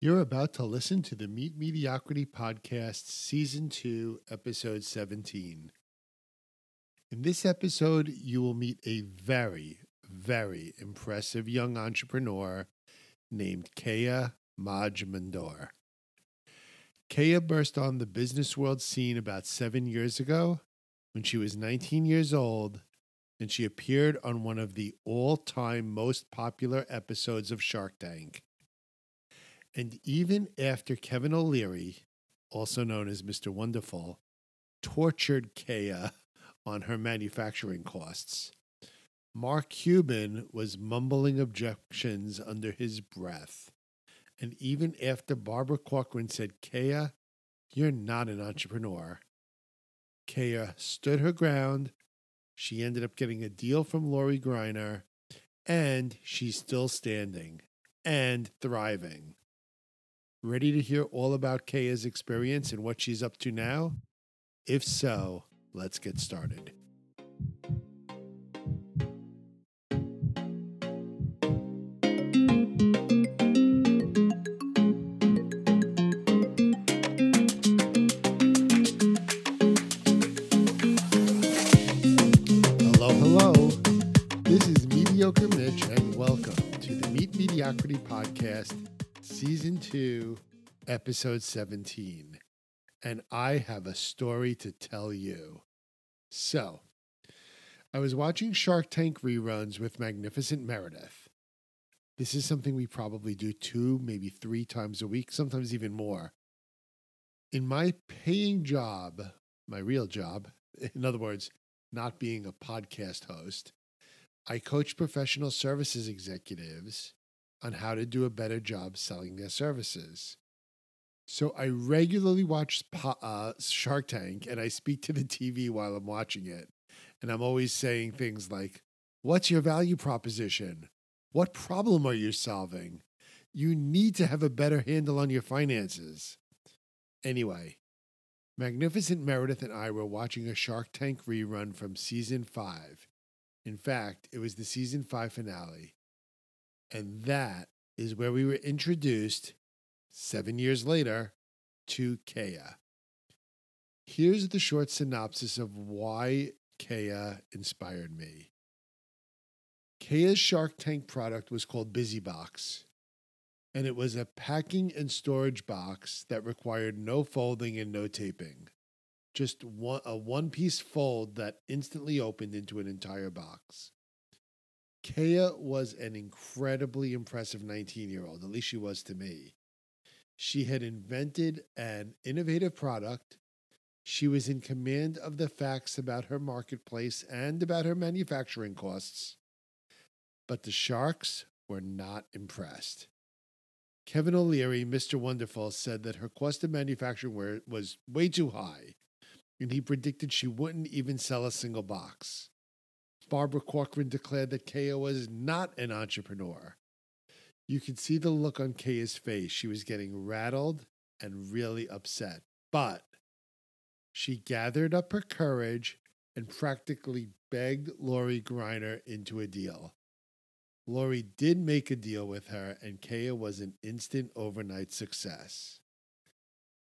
You're about to listen to the Meet Mediocrity Podcast, Season 2, Episode 17. In this episode, you will meet a very, very impressive young entrepreneur named Kea Majmundar. Kea burst on the business world scene about seven years ago when she was 19 years old and she appeared on one of the all time most popular episodes of Shark Tank. And even after Kevin O'Leary, also known as Mr. Wonderful, tortured Kea on her manufacturing costs, Mark Cuban was mumbling objections under his breath. And even after Barbara Corcoran said, Kea, you're not an entrepreneur, Kea stood her ground. She ended up getting a deal from Lori Greiner, and she's still standing and thriving. Ready to hear all about Kea's experience and what she's up to now? If so, let's get started. Episode 17. And I have a story to tell you. So, I was watching Shark Tank reruns with Magnificent Meredith. This is something we probably do two, maybe three times a week, sometimes even more. In my paying job, my real job, in other words, not being a podcast host, I coach professional services executives on how to do a better job selling their services. So I regularly watch uh, Shark Tank and I speak to the TV while I'm watching it. And I'm always saying things like, What's your value proposition? What problem are you solving? You need to have a better handle on your finances. Anyway, Magnificent Meredith and I were watching a Shark Tank rerun from season five. In fact, it was the season five finale. And that is where we were introduced seven years later to Kea. Here's the short synopsis of why Kea inspired me. Kea's Shark Tank product was called BusyBox, and it was a packing and storage box that required no folding and no taping. Just one, a one piece fold that instantly opened into an entire box. Kea was an incredibly impressive 19 year old, at least she was to me. She had invented an innovative product. She was in command of the facts about her marketplace and about her manufacturing costs. But the sharks were not impressed. Kevin O'Leary, Mr. Wonderful, said that her cost of manufacturing was way too high, and he predicted she wouldn't even sell a single box. Barbara Corcoran declared that Kea was not an entrepreneur. You could see the look on Kea's face. She was getting rattled and really upset. But she gathered up her courage and practically begged Lori Greiner into a deal. Lori did make a deal with her, and Kea was an instant overnight success.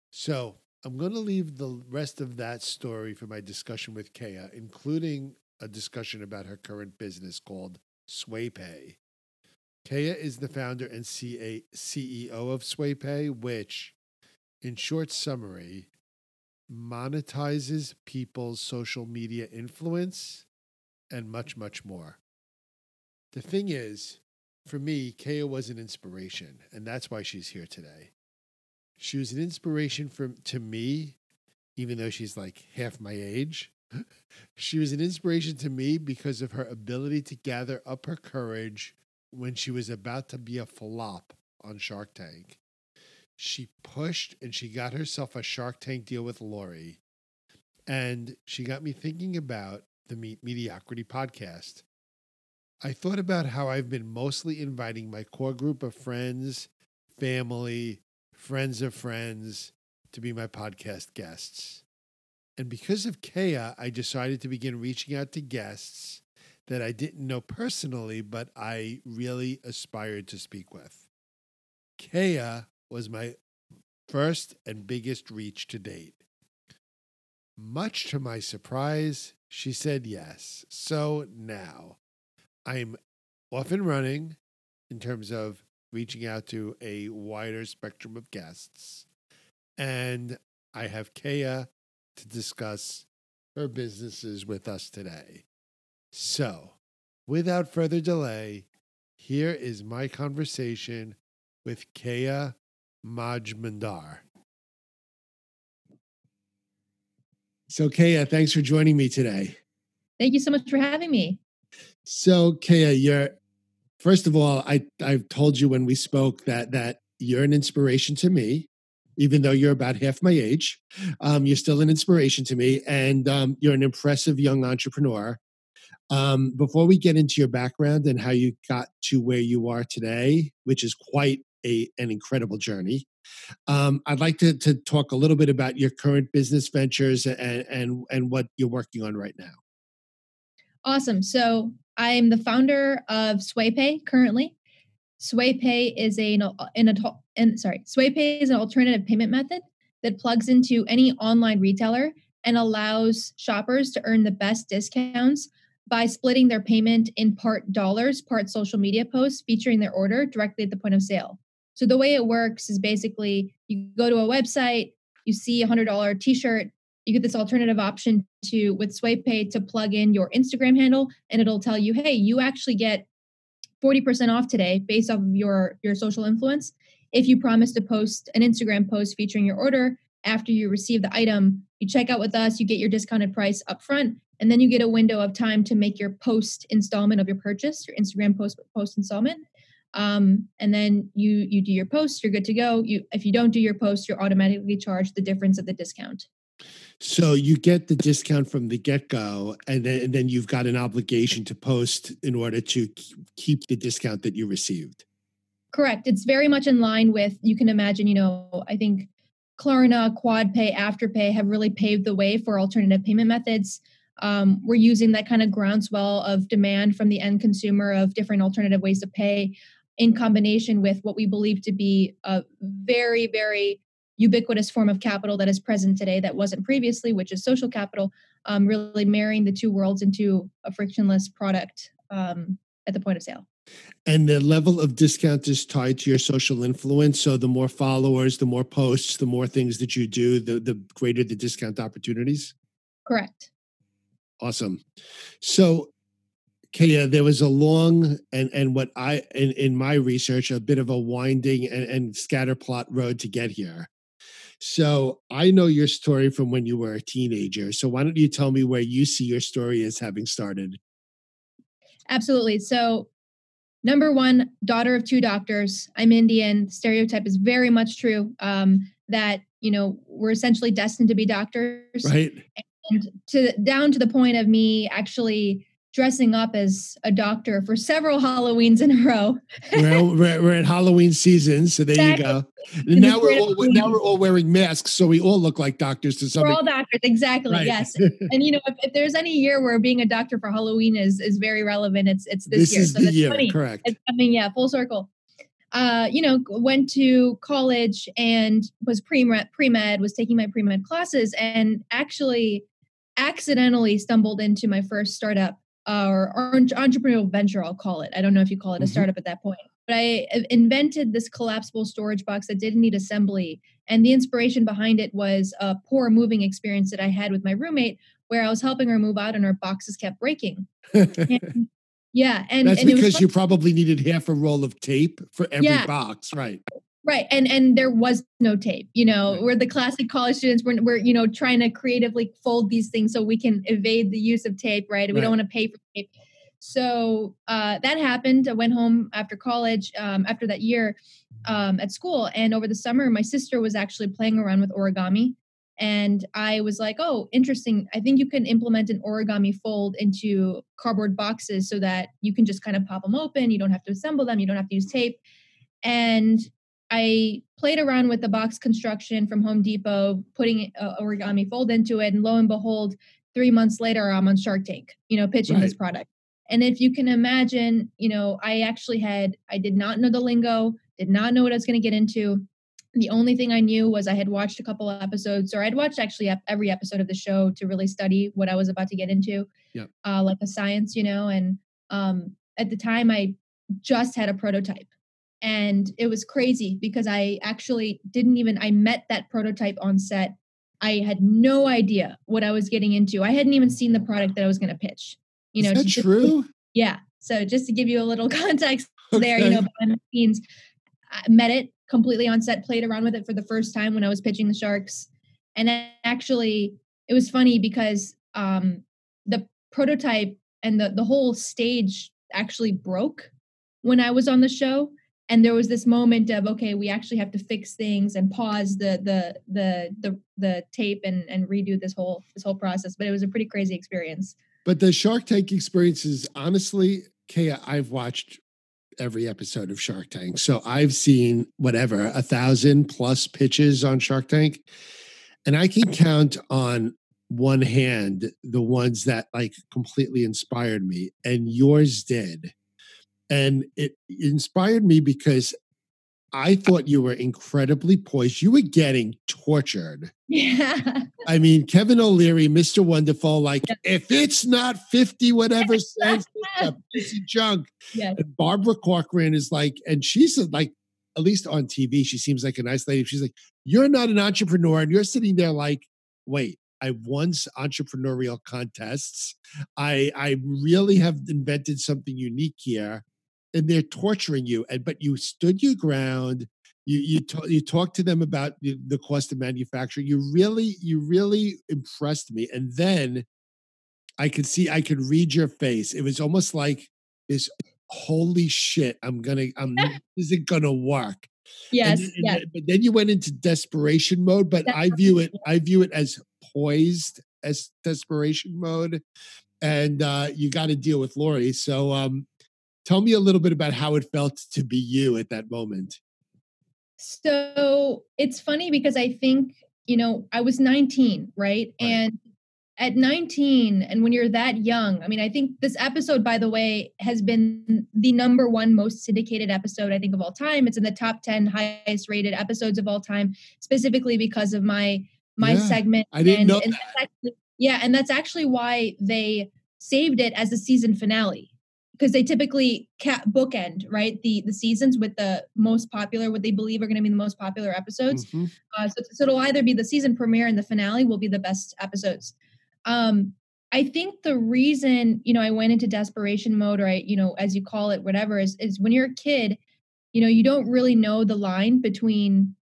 So I'm going to leave the rest of that story for my discussion with Kea, including a discussion about her current business called SwayPay. Kea is the founder and CA CEO of SwayPay, which, in short summary, monetizes people's social media influence and much, much more. The thing is, for me, Kea was an inspiration, and that's why she's here today. She was an inspiration for, to me, even though she's like half my age. she was an inspiration to me because of her ability to gather up her courage when she was about to be a flop on Shark Tank. She pushed and she got herself a Shark Tank deal with Lori. And she got me thinking about the Meet Mediocrity podcast. I thought about how I've been mostly inviting my core group of friends, family, friends of friends to be my podcast guests. And because of Kea, I decided to begin reaching out to guests that I didn't know personally, but I really aspired to speak with. Kea was my first and biggest reach to date. Much to my surprise, she said yes. So now I'm off and running in terms of reaching out to a wider spectrum of guests. And I have Kea to discuss her businesses with us today. So, without further delay, here is my conversation with Kea Majmundar. So, Kea, thanks for joining me today. Thank you so much for having me. So, Kea, you're first of all, I I've told you when we spoke that that you're an inspiration to me, even though you're about half my age. Um, you're still an inspiration to me, and um, you're an impressive young entrepreneur. Um, before we get into your background and how you got to where you are today, which is quite a an incredible journey, um, I'd like to, to talk a little bit about your current business ventures and, and, and what you're working on right now. Awesome. So I'm the founder of SwayPay currently. SwayPay is a, an, an, sorry, SwayPay is an alternative payment method that plugs into any online retailer and allows shoppers to earn the best discounts by splitting their payment in part dollars, part social media posts featuring their order directly at the point of sale. So the way it works is basically you go to a website, you see a hundred dollar t-shirt, you get this alternative option to with SwayPay to plug in your Instagram handle, and it'll tell you, hey, you actually get 40% off today based off of your your social influence. If you promise to post an Instagram post featuring your order after you receive the item, you check out with us, you get your discounted price up front, and then you get a window of time to make your post installment of your purchase, your Instagram post post installment. Um, and then you you do your post you're good to go. You if you don't do your post you're automatically charged the difference of the discount. So you get the discount from the get-go and then, and then you've got an obligation to post in order to keep the discount that you received. Correct. It's very much in line with you can imagine you know i think klarna quadpay afterpay have really paved the way for alternative payment methods um, we're using that kind of groundswell of demand from the end consumer of different alternative ways to pay in combination with what we believe to be a very, very ubiquitous form of capital that is present today that wasn't previously, which is social capital, um, really marrying the two worlds into a frictionless product um, at the point of sale. And the level of discount is tied to your social influence. So the more followers, the more posts, the more things that you do, the, the greater the discount opportunities? Correct. Awesome. So Kea, there was a long and and what I in, in my research a bit of a winding and, and scatterplot road to get here. So I know your story from when you were a teenager. So why don't you tell me where you see your story as having started? Absolutely. So number one, daughter of two doctors. I'm Indian. Stereotype is very much true. Um, that you know we're essentially destined to be doctors, right? And to down to the point of me actually dressing up as a doctor for several Halloweens in a row. well, we're, we're in Halloween season, so there exactly. you go. And now we're all now we're all wearing masks, so we all look like doctors to some. We're all doctors, exactly. Right. Yes, and you know, if, if, there's any year where being a doctor for Halloween is is very relevant, it's it's this, this year. Is so the year, funny. correct? It's coming, yeah, full circle. Uh, you know, went to college and was pre pre med, was taking my pre med classes, and actually accidentally stumbled into my first startup or, or entrepreneurial venture, I'll call it. I don't know if you call it a mm-hmm. startup at that point. But I invented this collapsible storage box that didn't need assembly. And the inspiration behind it was a poor moving experience that I had with my roommate, where I was helping her move out and her boxes kept breaking. and, yeah. And that's and because you probably needed half a roll of tape for every yeah. box, right? Right. And and there was no tape. You know, right. we're the classic college students. We're, we're, you know, trying to creatively fold these things so we can evade the use of tape, right? We right. don't want to pay for tape. So uh, that happened. I went home after college, um, after that year um, at school. And over the summer, my sister was actually playing around with origami. And I was like, oh, interesting. I think you can implement an origami fold into cardboard boxes so that you can just kind of pop them open. You don't have to assemble them. You don't have to use tape. And I played around with the box construction from Home Depot, putting a origami fold into it, and lo and behold, three months later, I'm on Shark Tank, you know, pitching right. this product. And if you can imagine, you know, I actually had, I did not know the lingo, did not know what I was going to get into. the only thing I knew was I had watched a couple of episodes, or I'd watched actually every episode of the show to really study what I was about to get into, yeah. uh, like a science, you know. And um, at the time, I just had a prototype, and it was crazy because I actually didn't even. I met that prototype on set. I had no idea what I was getting into. I hadn't even seen the product that I was going to pitch. You know, Is that true? yeah. So just to give you a little context okay. there, you know, behind the scenes, I met it completely on set, played around with it for the first time when I was pitching the Sharks. And actually, it was funny because um, the prototype and the, the whole stage actually broke when I was on the show. And there was this moment of okay, we actually have to fix things and pause the the the the the tape and and redo this whole this whole process. But it was a pretty crazy experience. But the Shark Tank experience is honestly, Kea, I've watched every episode of Shark Tank. So I've seen whatever, a thousand plus pitches on Shark Tank. And I can count on one hand the ones that like completely inspired me, and yours did. And it inspired me because I thought you were incredibly poised. You were getting tortured. Yeah. I mean, Kevin O'Leary, Mr. Wonderful, like, yeah. if it's not 50 whatever cents, it's a piece of junk. Yeah. And Barbara Corcoran is like, and she's like, at least on TV, she seems like a nice lady. She's like, you're not an entrepreneur. And you're sitting there like, wait, I won entrepreneurial contests. I I really have invented something unique here and they're torturing you and but you stood your ground you you talk, you talked to them about the, cost of manufacture you really you really impressed me and then i could see i could read your face it was almost like this holy shit i'm gonna i'm is it gonna work yes, and, and yes. but then you went into desperation mode but That's i view it i view it as poised as desperation mode and uh you got to deal with lori so um Tell me a little bit about how it felt to be you at that moment. So it's funny because I think, you know, I was 19, right? right? And at 19, and when you're that young, I mean, I think this episode, by the way, has been the number one most syndicated episode, I think, of all time. It's in the top 10 highest rated episodes of all time, specifically because of my my yeah, segment. I didn't and, know. And actually, yeah, and that's actually why they saved it as a season finale because they typically ca- bookend right? The the seasons with the most popular what they believe are going to be the most popular episodes. Mm-hmm. uh, so, so it'll either be the season premiere and the finale will be the best episodes. Um i think the reason you know i went into desperation mode or i you know as you call it whatever is is when you're a kid you know you don't really know the line between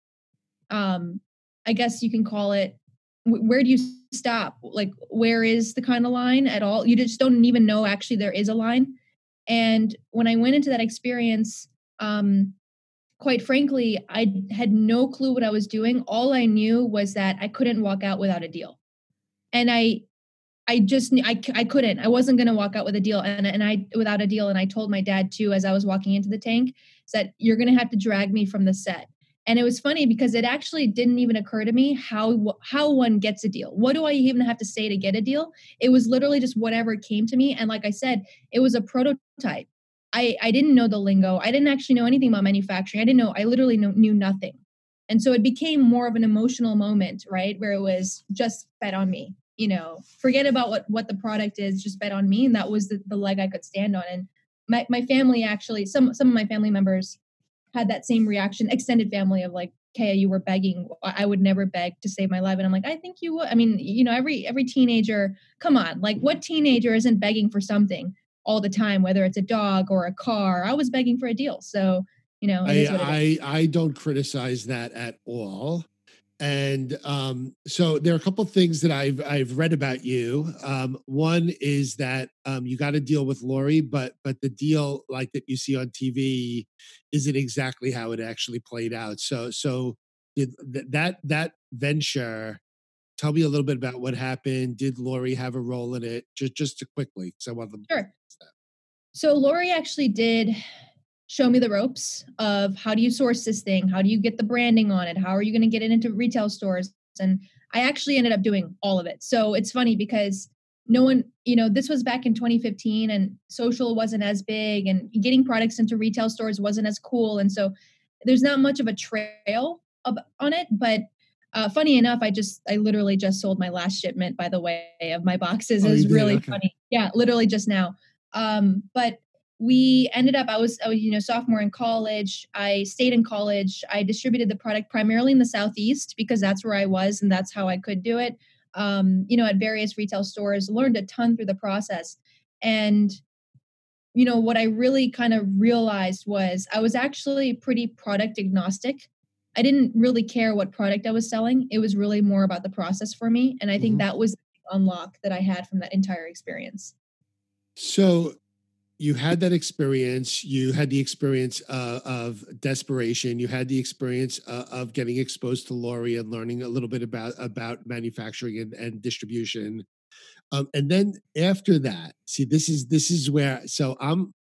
um i guess you can call it where do you stop? Like where is the kind of line at all? You just don't even know actually there is a line and when I went into that experience, um, quite frankly, I had no clue what I was doing. All I knew was that I couldn't walk out without a deal. And I, I just, I, I couldn't, I wasn't going to walk out with a deal and, and I, without a deal. And I told my dad too, as I was walking into the tank, that you're going to have to drag me from the set and it was funny because it actually didn't even occur to me how how one gets a deal. What do i even have to say to get a deal? It was literally just whatever came to me. And like i said it was a prototype. I i didn't know the lingo. I didn't actually know anything about manufacturing. I didn't know i literally know, knew nothing. And so it became more of an emotional moment right where it was just bet on me you know. Forget about what what the product is just bet on me. And that was the, the leg i could stand on. And my, my family actually some some of my family members had that same reaction, extended family of like, Kea, you were begging. I would never beg to save my life. And I'm like, I think you would. I mean, you know, every every teenager, come on, like what teenager isn't begging for something all the time, whether it's a dog or a car? I was begging for a deal. So, you know, I I, I don't criticize that at all. And um, so there are a couple things that I've I've read about you. Um, one is that um, you got to deal with Lori, but but the deal like that you see on TV isn't exactly how it actually played out. So so did th- that that venture. Tell me a little bit about what happened. Did Lori have a role in it? Just just to quickly, because I want them. Sure. So Lori actually did show me the ropes of how do you source this thing? How do you get the branding on it? How are you going to get it into retail stores? And I actually ended up doing all of it. So it's funny because no one, you know, this was back in 2015 and social wasn't as big and getting products into retail stores wasn't as cool. And so there's not much of a trail of, on it, but uh, funny enough, I just I literally just sold my last shipment. By the way, of my boxes. Oh, it was really okay. funny. Yeah, literally just now. Um, but we ended up. I was, I was you know sophomore in college. I stayed in college. I distributed the product primarily in the southeast because that's where I was and that's how I could do it. Um, you know, at various retail stores. Learned a ton through the process, and you know what I really kind of realized was I was actually pretty product agnostic I didn't really care what product I was selling. It was really more about the process for me. And I think mm-hmm. that was the unlock that I had from that entire experience. So you had that experience. You had the experience uh, of desperation. You had the experience uh, of getting exposed to Lori and learning a little bit about about manufacturing and, and distribution. Um, and then after that, see, this is this is where. So I'm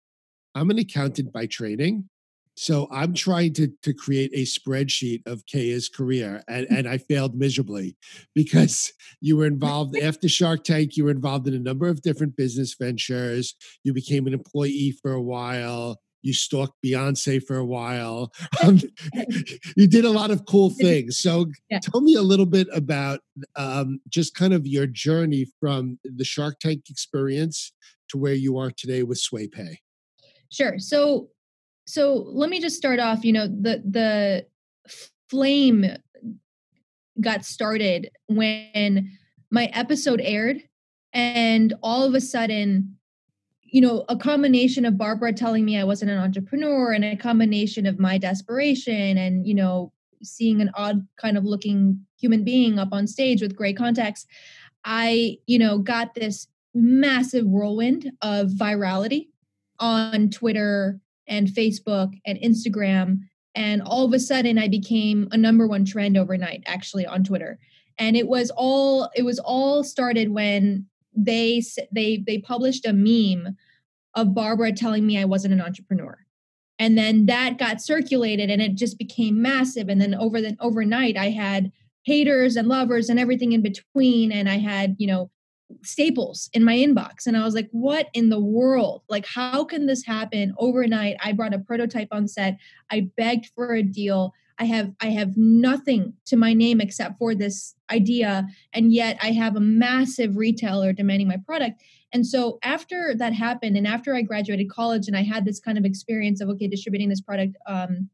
I'm an accountant by training, so I'm trying to to create a spreadsheet of Kea's career, and, and I failed miserably because you were involved after Shark Tank. You were involved in a number of different business ventures. You became an employee for a while. You stalked Beyonce for a while. Um, you did a lot of cool things. So yeah. tell me a little bit about um, just kind of your journey from the Shark Tank experience to where you are today with SwayPay. Sure. So so let me just start off you know the the flame got started when my episode aired and all of a sudden you know a combination of barbara telling me i wasn't an entrepreneur and a combination of my desperation and you know seeing an odd kind of looking human being up on stage with gray contacts i you know got this massive whirlwind of virality on twitter and Facebook and Instagram. And all of a sudden I became a number one trend overnight, actually on Twitter. And it was all it was all started when they they they published a meme of Barbara telling me I wasn't an entrepreneur. And then that got circulated and it just became massive. And then over the overnight I had haters and lovers and everything in between. And I had, you know, staples in my inbox. And i was like what in the world? Like how can this happen overnight? I brought a prototype on set. I begged for a deal. I have i have nothing to my name except for this idea. And yet i have a massive retailer demanding my product. And so after that happened and after i graduated college and i had this kind of experience of okay distributing this product um,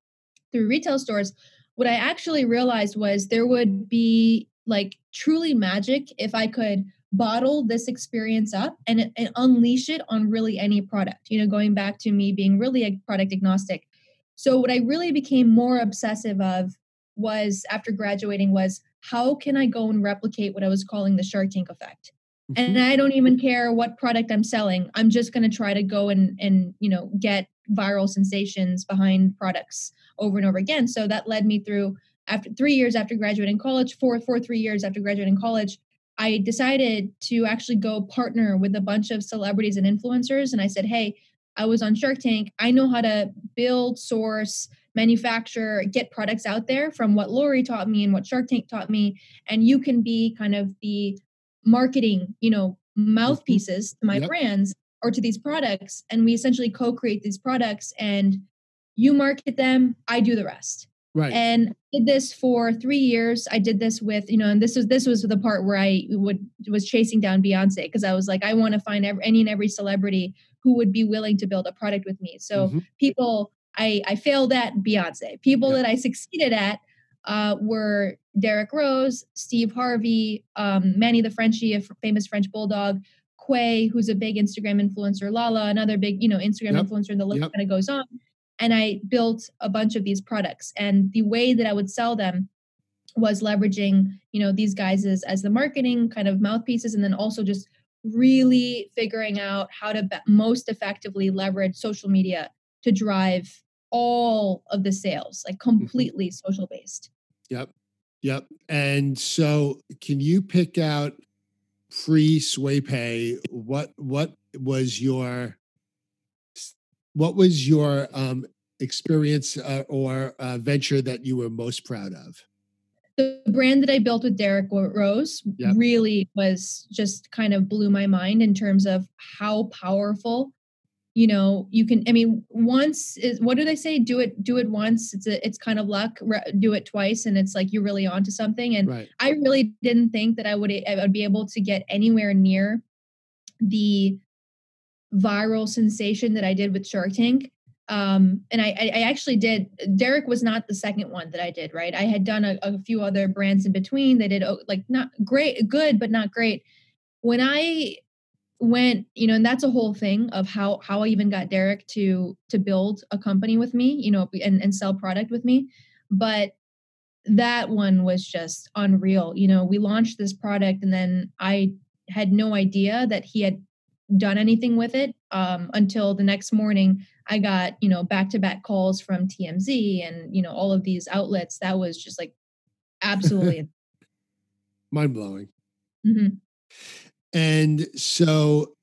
through retail stores what i actually realized was there would be like truly magic if i could bottle this experience up and, and unleash it on really any product you know going back to me being really a product agnostic. So what i really became more obsessive of was after graduating was how can i go and replicate what i was calling the shark tank effect? Mm-hmm. and i don't even care what product i'm selling i'm just going to try to go and and you know get viral sensations behind products over and over again. So that led me through after three years after graduating college four four three years after graduating college I decided to actually go partner with a bunch of celebrities and influencers. And I said, hey, I was on Shark Tank. I know how to build, source, manufacture, get products out there from what Lori taught me and what Shark Tank taught me. And you can be kind of the marketing, you know, mouthpieces to my yep. brands or to these products. And we essentially co create these products and you market them, I do the rest. Right. And I did this for three years. I did this with, you know, and this was this was the part where I would was chasing down Beyonce because I was like, I want to find every, any and every celebrity who would be willing to build a product with me. So mm-hmm. people I I failed at Beyonce. People that I succeeded at uh, were Derrick Rose, Steve Harvey, um, Manny the Frenchie, a famous French bulldog, Quay, who's a big Instagram influencer, Lala, another big, you know, Instagram yep. influencer, and the list yep. kind of goes on and I built a bunch of these products. And the way that I would sell them was leveraging, you know, these guys as, as the marketing kind of mouthpieces, and then also just really figuring out how to be- most effectively leverage social media to drive all of the sales, like mm-hmm. completely mm-hmm. social based. Yep. Yep. And so can you pick out free SwayPay? What what was your what was your um, experience uh, or uh, venture that you were most proud of? The brand that I built with Derrick Rose yep. really was just kind of blew my mind in terms of how powerful you know you can i mean once is what do they say do it do it once it's a it's kind of luck do it twice and it's like you're really onto something and Right. i really didn't think that i would i would be able to get anywhere near the viral sensation that i did with shark tank um and I, I actually did derrick was not the second one that i did right? I had done a, a few other brands in between. They did oh, like not great good but not great. When i went you know and that's a whole thing of how how i even got derrick to to build a company with me you know and, and sell product with me. But that one was just unreal. You know we launched this product and then i had no idea that he had done anything with it um, until the next morning i got you know back to back calls from tmz and you know all of these outlets that was just like absolutely Mind blowing. Mhm. And so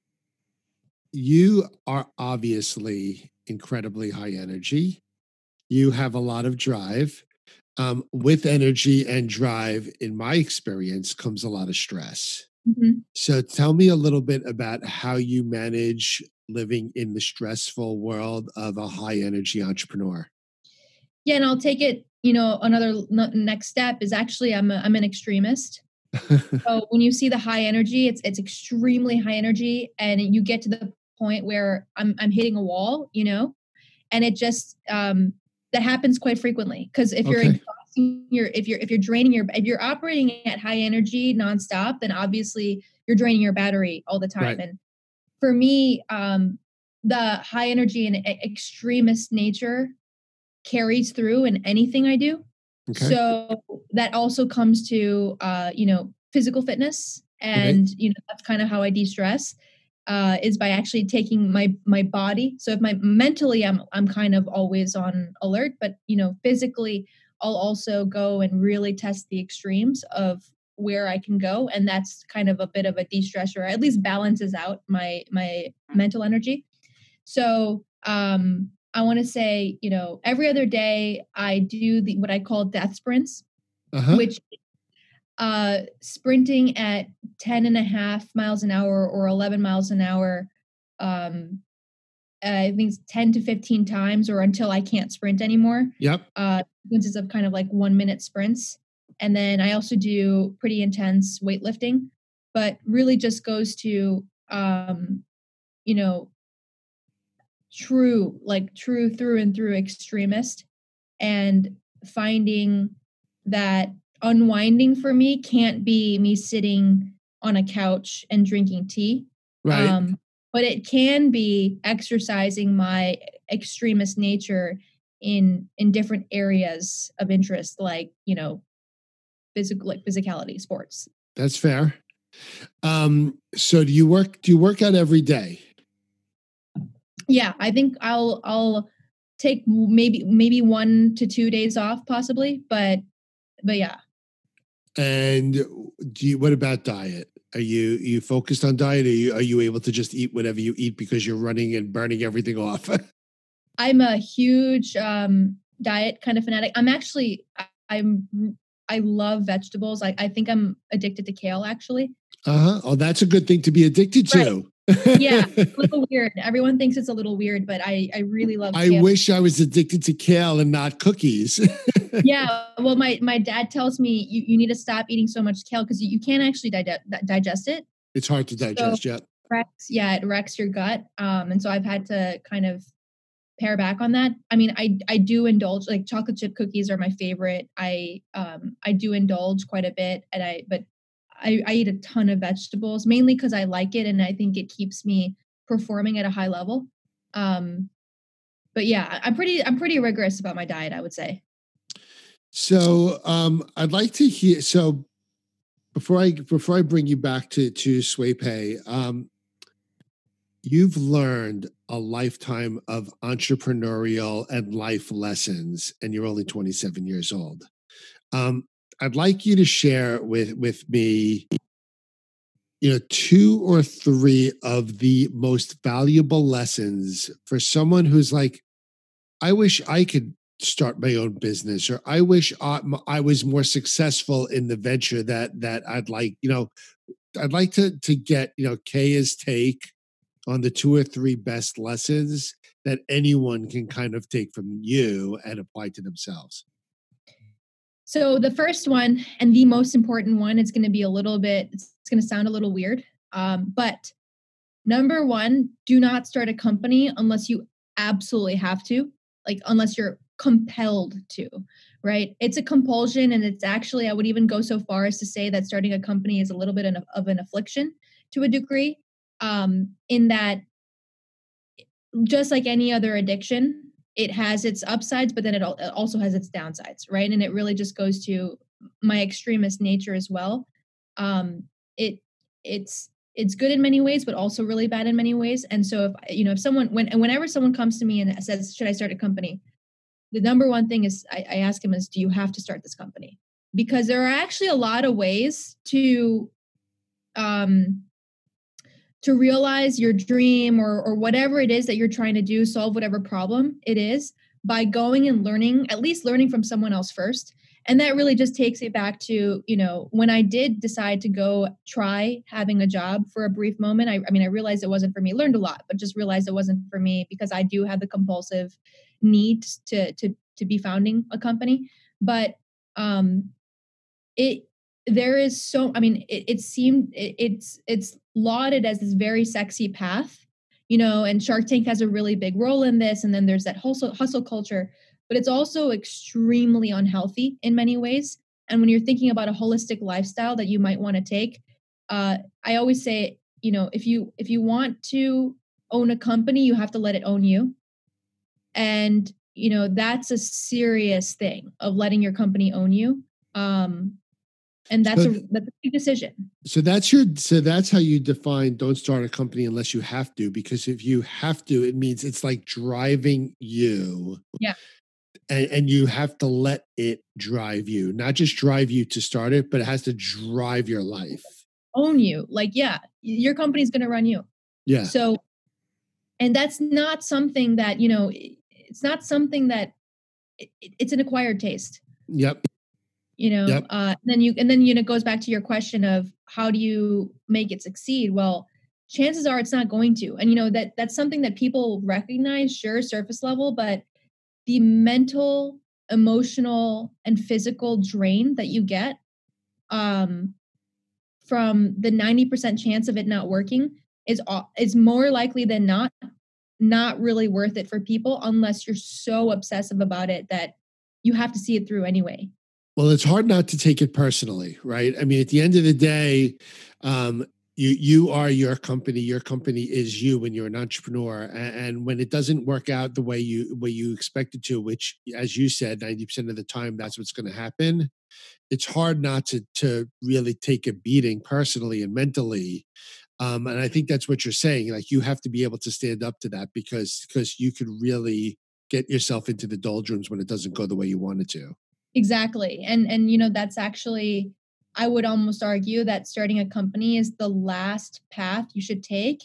you are obviously incredibly high energy. You have a lot of drive. Um, with energy and drive, in my experience, comes a lot of stress. Mhm. So tell me a little bit about how you manage living in the stressful world of a high energy entrepreneur. yeah and i'll take it you know another next step is actually i'm a, i'm an extremist so when you see the high energy it's it's extremely high energy and you get to the point where i'm i'm hitting a wall you know and it just um that happens quite frequently because if you're Okay. Your if you're if you're draining your if you're operating at high energy nonstop then obviously you're draining your battery all the time Right. and for me um the high energy and extremist nature carries through in anything i do okay. so that also comes to uh, you know physical fitness, and you know that's kind of how I de-stress uh, is by actually taking my my body. So if my mentally I'm I'm kind of always on alert, but you know physically I'll also go and really test the extremes of where I can go, and that's kind of a bit of a de-stressor, at least balances out my my mental energy. So um, I want to say, you know, every other day I do the what I call death sprints, uh-huh. which uh sprinting at 10 and a half miles an hour or 11 miles an hour um i think it's 10 to 15 times or until i can't sprint anymore yep. uh sequences of kind of like one minute sprints. And then i also do pretty intense weightlifting but really just goes to um you know true like true through and through extremist. And finding that unwinding for me can't be me sitting on a couch and drinking tea. Right. um, but it can be exercising my extremist nature in in different areas of interest like you know physical like physicality sports That's fair. Um, so do you work do you work out every day? yeah i think i'll i'll take maybe maybe one to two days off possibly but but yeah And do you what about diet? Are you you focused on diet? Are you are you able to just eat whatever you eat because you're running and burning everything off? i'm a huge um diet kind of fanatic i'm actually I- i'm i love vegetables i, I think i'm addicted to kale actually uh-huh. Oh, that's a good thing to be addicted to. Yeah. a little weird everyone thinks it's a little weird but i i really love I kale. wish I was addicted to kale and not cookies. yeah well my my dad tells me you, you need to stop eating so much kale because you, you can't actually digest digest it it's hard to digest, yeah. wrecks yeah it wrecks your gut um and so i've had to kind of pare back on that. I mean i i do indulge like chocolate chip cookies are my favorite. I um i do indulge quite a bit and i but i i eat a ton of vegetables mainly because i like it and i think it keeps me performing at a high level. Um but yeah i'm pretty i'm pretty rigorous about my diet i would say. So um, I'd like to hear. So before I before I bring you back to to SwayPay, um, you've learned a lifetime of entrepreneurial and life lessons, and you're only 27 years old. Um, I'd like you to share with with me, you know, two or three of the most valuable lessons for someone who's like, I wish I could start my own business or i wish I, I was more successful in the venture that that i'd like you know i'd like to to get you know kea's take on the two or three best lessons that anyone can kind of take from you and apply to themselves? So the first one and the most important one is going to be a little bit it's going to sound a little weird. Um, but number one, do not start a company unless you absolutely have to, like unless you're compelled to, right? It's a compulsion. And it's actually, I would even go so far as to say that starting a company is a little bit of an affliction to a degree, um, in that just like any other addiction, it has its upsides, but then it also has its downsides, right? And it really just goes to my extremist nature as well. Um, it it's it's good in many ways, but also really bad in many ways. And so if you know if someone when whenever someone comes to me and says, "Should I start a company?" The number one thing is I, I ask him is, "Do you have to start this company?" Because there are actually a lot of ways to um to realize your dream or or whatever it is that you're trying to do, solve whatever problem it is by going and learning, at least learning from someone else first. And that really just takes it back to you know when i did decide to go try having a job for a brief moment i, I mean i realized it wasn't for me learned a lot but just realized it wasn't for me because i do have the compulsive need to to to be founding a company. But um it there is so i mean it, it seemed it, it's it's lauded as this very sexy path you know and shark tank has a really big role in this and then there's that hustle hustle culture but it's also extremely unhealthy in many ways. And when you're thinking about a holistic lifestyle that you might want to take, uh, I always say, you know, if you if you want to own a company, you have to let it own you. And you know that's a serious thing of letting your company own you. Um, and that's so, a that's a big decision. So that's your so that's how you define don't start a company unless you have to because if you have to, it means it's like driving you. Yeah and, and you have to let it drive you, not just drive you to start it, but it has to drive your life. Own you. Like, yeah, your company's going to run you. Yeah. So, and that's not something that, you know, it's not something that it, it's an acquired taste. Yep. You know, yep. uh, then you, and then, you know, it goes back to your question of how do you make it succeed? Well, chances are it's not going to. And, you know, that that's something that people recognize, sure, surface level, but the mental, emotional, and physical drain that you get um, from the 90% chance of it not working is is more likely than not not really worth it for people unless you're so obsessive about it that you have to see it through anyway. Well, it's hard not to take it personally, right? I mean, at the end of the day, um, you you are your company your company is you when you're an entrepreneur and, and, when it doesn't work out the way you way you expect it to which as you said 90% of the time that's what's going to happen it's hard not to to really take a beating personally and mentally um, and i think that's what you're saying like you have to be able to stand up to that because because you could really get yourself into the doldrums when it doesn't go the way you want it to exactly and and you know that's actually I would almost argue that starting a company is the last path you should take.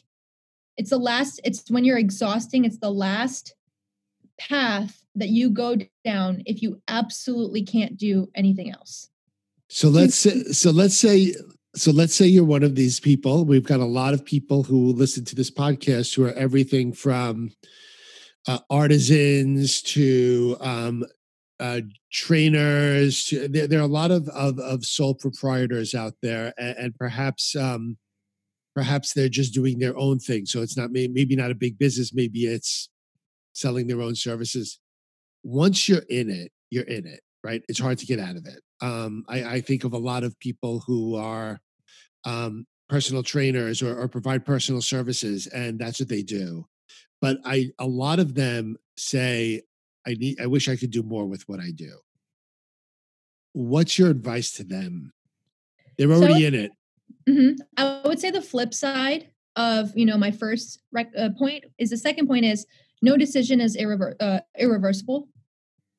It's the last, it's when you're exhausting, it's the last path that you go down if you absolutely can't do anything else. So let's say, so let's say so let's say you're one of these people. We've got a lot of people who listen to this podcast who are everything from uh, artisans to um, uh, trainers. There, there, are a lot of, of, of sole proprietors out there, and, and perhaps um, perhaps they're just doing their own thing. So it's not maybe not a big business. Maybe it's selling their own services. Once you're in it, you're in it, right? It's hard to get out of it. Um, I, I think of a lot of people who are um, personal trainers or, or provide personal services, and that's what they do. But I, a lot of them say, I need I wish I could do more with what I do. What's your advice to them? They're already so, in it. Mm-hmm. I would say the flip side of you know my first rec- uh, point is the second point is no decision is irrever- uh, irreversible.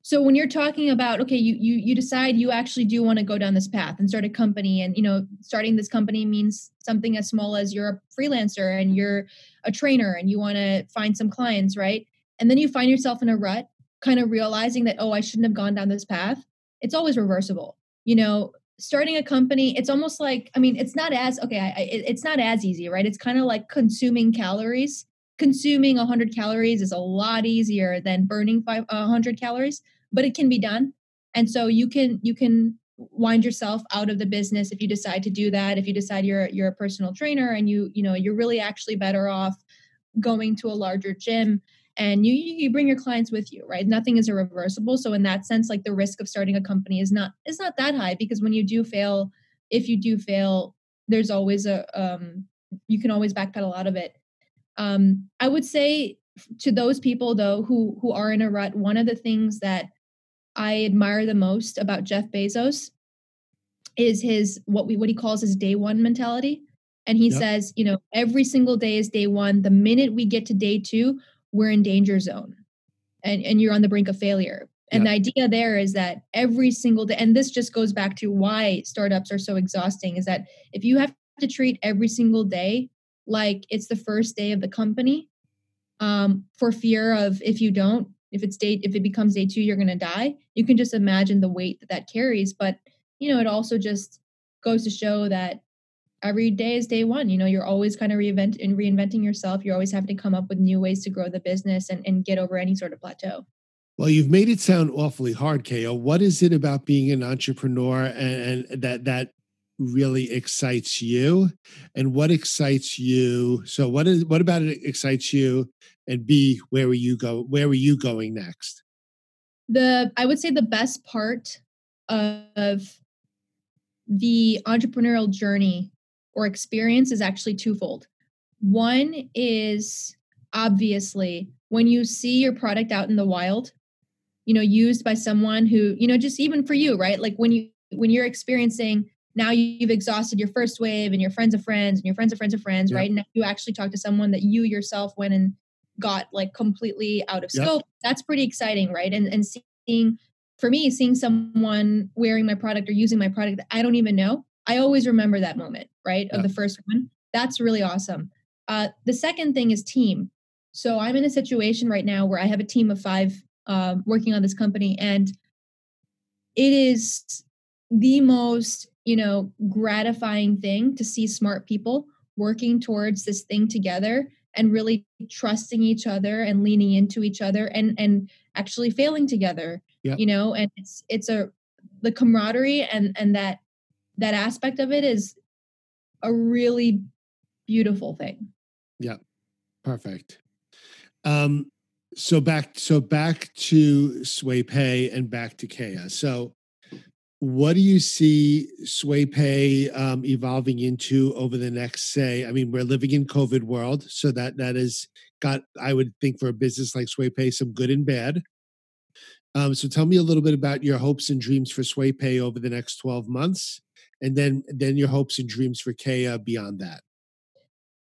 So when you're talking about okay, you you you decide you actually do want to go down this path and start a company, and you know starting this company means something as small as you're a freelancer and you're a trainer and you want to find some clients, right? And then you find yourself in a rut kind of realizing that oh i shouldn't have gone down this path it's always reversible you know? Starting a company it's almost like i mean it's not as okay I, it's not as easy right? It's kind of like consuming calories. Consuming 100 calories is a lot easier than burning 500 calories but it can be done. And so you can you can wind yourself out of the business if you decide to do that if you decide you're you're a personal trainer and you you know you're really actually better off going to a larger gym and you you bring your clients with you right nothing is irreversible so in that sense like the risk of starting a company is not is not that high because when you do fail if you do fail there's always a um you can always backpedal out of it um i would say to those people though who who are in a rut one of the things that I admire the most about Jeff Bezos is his what we what he calls his day one mentality. And he yep. says, you know, every single day is day one. The minute we get to day two, we're in danger zone. And and you're on the brink of failure. And the idea there is that every single day, and this just goes back to why startups are so exhausting, is that if you have to treat every single day like it's the first day of the company, um, for fear of if you don't, if it's day if it becomes day two you're going to die you can just imagine the weight that that carries but you know it also just goes to show that every day is day one. You know you're always kind of reinvent and reinventing yourself. You're always having to come up with new ways to grow the business and, and get over any sort of plateau. Well you've made it sound awfully hard ko what is it about being an entrepreneur and, and that that really excites you? And what excites you? So what is what about it excites you? And b where are you go where are you going next? The i would say the best part of the entrepreneurial journey or experience is actually twofold one is obviously when you see your product out in the wild you know used by someone who you know just even for you right like when you when you're experiencing now you've exhausted your first wave and your friends of friends and your friends of friends of friends, yep. right? And you actually talk to someone that you yourself went and got like completely out of scope. Yep. That's pretty exciting, right? And and seeing for me, seeing someone wearing my product or using my product that I don't even know, I always remember that moment, right? Of the first one. That's really awesome. Uh, the second thing is team. So I'm in a situation right now where I have a team of five um, working on this company, and it is the most you know, gratifying thing to see smart people working towards this thing together and really trusting each other and leaning into each other and and actually failing together yep. you know and it's it's a the camaraderie and and that that aspect of it is a really beautiful thing yeah perfect um so back so back to SwayPay and back to Kea. So what do you see SwayPay um, evolving into over the next, say, I mean, we're living in COVID world, so that that has got, I would think, for a business like SwayPay, some good and bad. Um, so tell me a little bit about your hopes and dreams for SwayPay over the next 12 months, and then then your hopes and dreams for Kea beyond that.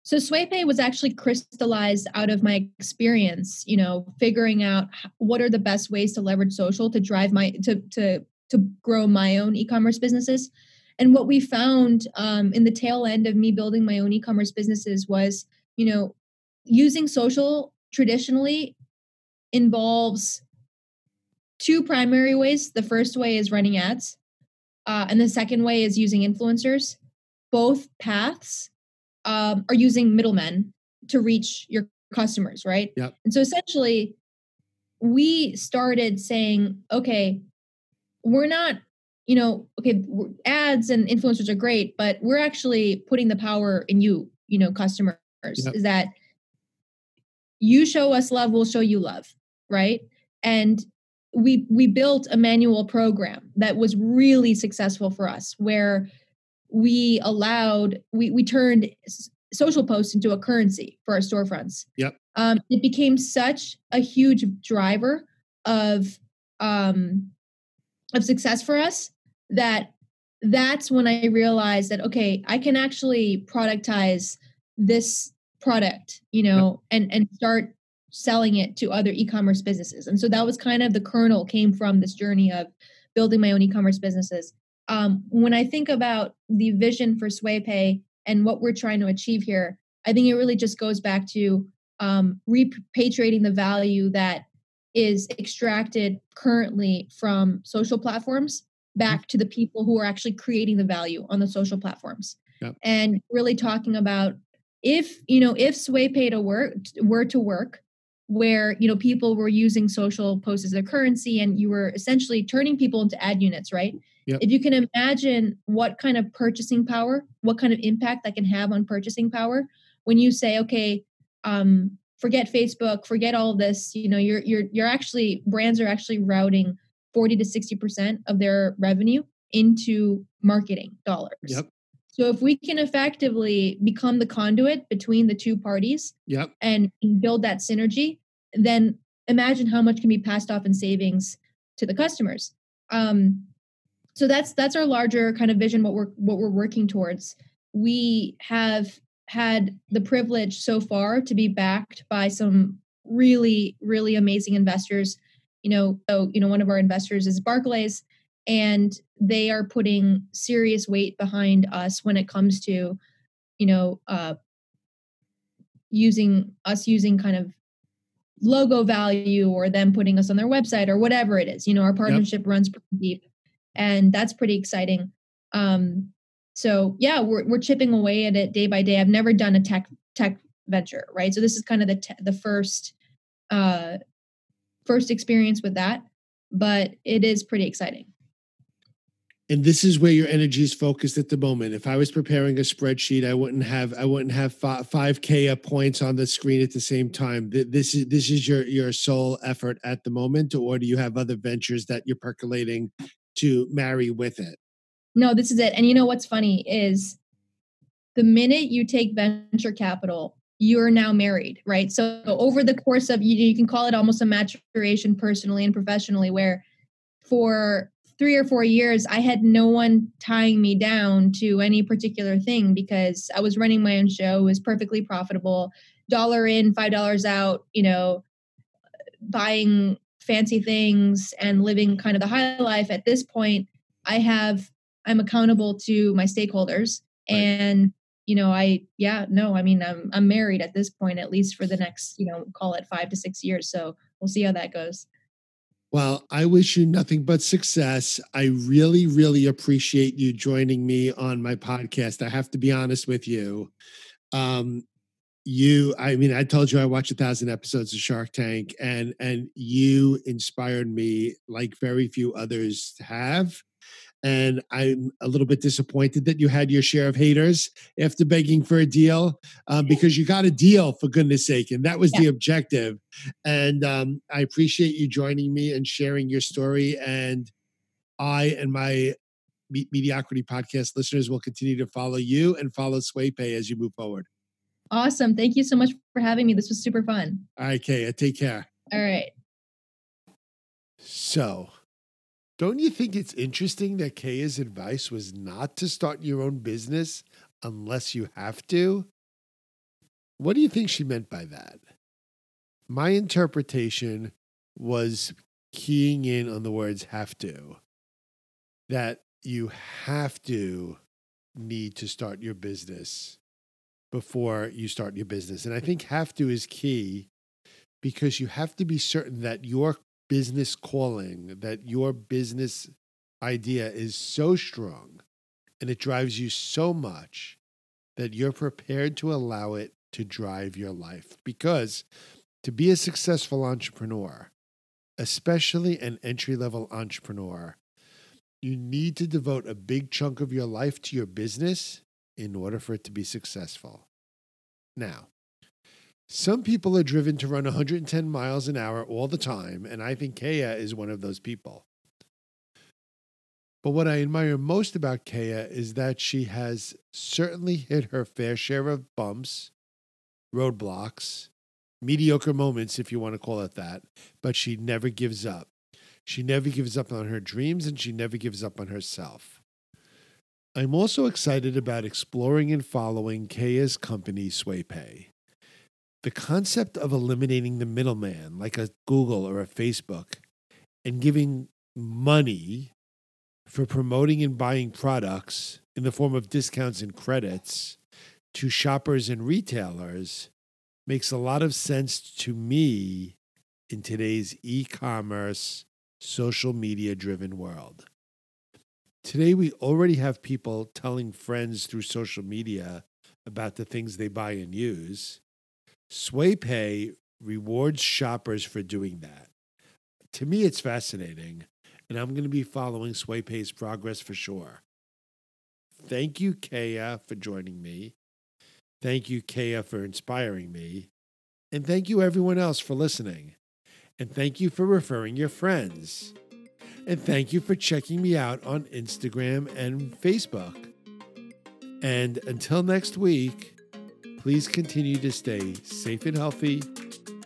So SwayPay was actually crystallized out of my experience, you know, figuring out what are the best ways to leverage social to drive my to to to grow my own e-commerce businesses. And what we found um, in the tail end of me building my own e-commerce businesses was, you know, using social traditionally involves two primary ways. The first way is running ads, uh, and the second way is using influencers. Both paths um, are using middlemen to reach your customers, right? Yep. And so essentially, we started saying, okay, we're not you know okay ads and influencers are great but we're actually putting the power in you you know customers yep. is that you show us love we'll show you love right and we we built a manual program that was really successful for us where we allowed we we turned social posts into a currency for our storefronts. Yep. Um, it became such a huge driver of um, of success for us that that's when I realized that okay, I can actually productize this product, you know, and and start selling it to other e-commerce businesses. And so that was kind of the kernel came from this journey of building my own e-commerce businesses. Um, when I think about the vision for SwayPay and what we're trying to achieve here, I think it really just goes back to um, repatriating the value that is extracted currently from social platforms back to the people who are actually creating the value on the social platforms Yep. and really talking about if you know if SwayPay to work were to work where you know people were using social posts as their currency and you were essentially turning people into ad units right Yep. if you can imagine what kind of purchasing power what kind of impact that can have on purchasing power when you say okay um forget facebook forget all this you know you're you're you're actually brands are actually routing 40 to 60% of their revenue into marketing dollars Yep. So if we can effectively become the conduit between the two parties Yep. and build that synergy, then imagine how much can be passed off in savings to the customers. Um, so that's that's our larger kind of vision. What we're what we're working towards. We have had the privilege so far to be backed by some really really amazing investors. You know, so you know one of our investors is Barclays, and they are putting serious weight behind us when it comes to you know uh, using us using kind of logo value or them putting us on their website or whatever it is you know our partnership runs pretty deep and that's pretty exciting. Um so yeah we're, we're chipping away at it day by day. I've never done a tech tech venture right? So this is kind of the te- the first uh first experience with that but it is pretty exciting and this is where your energy is focused at the moment. If i was preparing a spreadsheet i wouldn't have i wouldn't have 5k points on the screen at the same time. This is this is your your sole effort at the moment or do you have other ventures that you're percolating to marry with it? No this is it. And you know what's funny is the minute you take venture capital you're now married right? So over the course of you, you can call it almost a maturation personally and professionally where for three or four years, I had no one tying me down to any particular thing because I was running my own show, it was perfectly profitable, dollar in, five dollars out, you know, buying fancy things and living kind of the high life. At this point, I have I'm accountable to my stakeholders right. and you know i yeah no i mean i'm i'm married at this point at least for the next you know call it 5 to 6 years so we'll see how that goes well, I wish you nothing but success. I really, really appreciate you joining me on my podcast. I have to be honest with you. Um, you, I mean, I told you I watched a thousand episodes of Shark Tank, and and you inspired me like very few others have. And I'm a little bit disappointed that you had your share of haters after begging for a deal um, because you got a deal for goodness sake. And that was yeah. the objective. And um, I appreciate you joining me and sharing your story. And I and my Mediocrity podcast listeners will continue to follow you and follow SwayPay as you move forward. Awesome. Thank you so much for having me. This was super fun. All right, Kea. Take care. All right. So, don't you think it's interesting that Kea's advice was not to start your own business unless you have to? What do you think she meant by that? My interpretation was keying in on the words have to, that you have to need to start your business before you start your business. And I think have to is key because you have to be certain that your business calling, that your business idea is so strong and it drives you so much that you're prepared to allow it to drive your life. Because to be a successful entrepreneur, especially an entry level entrepreneur, you need to devote a big chunk of your life to your business in order for it to be successful. Now, some people are driven to run 110 miles an hour all the time, and I think Kea is one of those people. But what I admire most about Kea is that she has certainly hit her fair share of bumps, roadblocks, mediocre moments, if you want to call it that, but she never gives up. She never gives up on her dreams and she never gives up on herself. I'm also excited about exploring and following Kea's company, SwayPay the concept of eliminating the middleman, like a Google or a Facebook, and giving money for promoting and buying products in the form of discounts and credits to shoppers and retailers makes a lot of sense to me in today's e commerce, social media driven world. Today, we already have people telling friends through social media about the things they buy and use. SwayPay rewards shoppers for doing that. To me, it's fascinating, and I'm going to be following SwayPay's progress for sure. Thank you, Kea, for joining me. Thank you, Kea, for inspiring me. And thank you, everyone else, for listening. And thank you for referring your friends. And thank you for checking me out on Instagram and Facebook. And until next week, please continue to stay safe and healthy,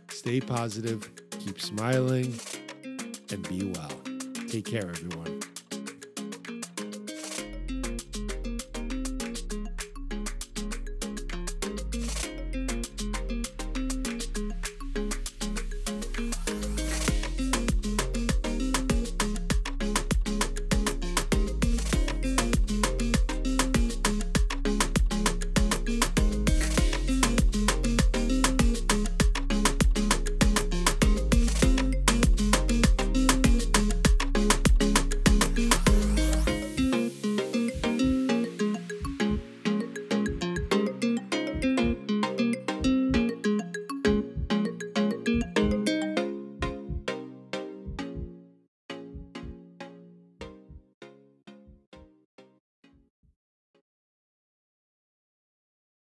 stay positive, keep smiling, and be well. Take care, everyone.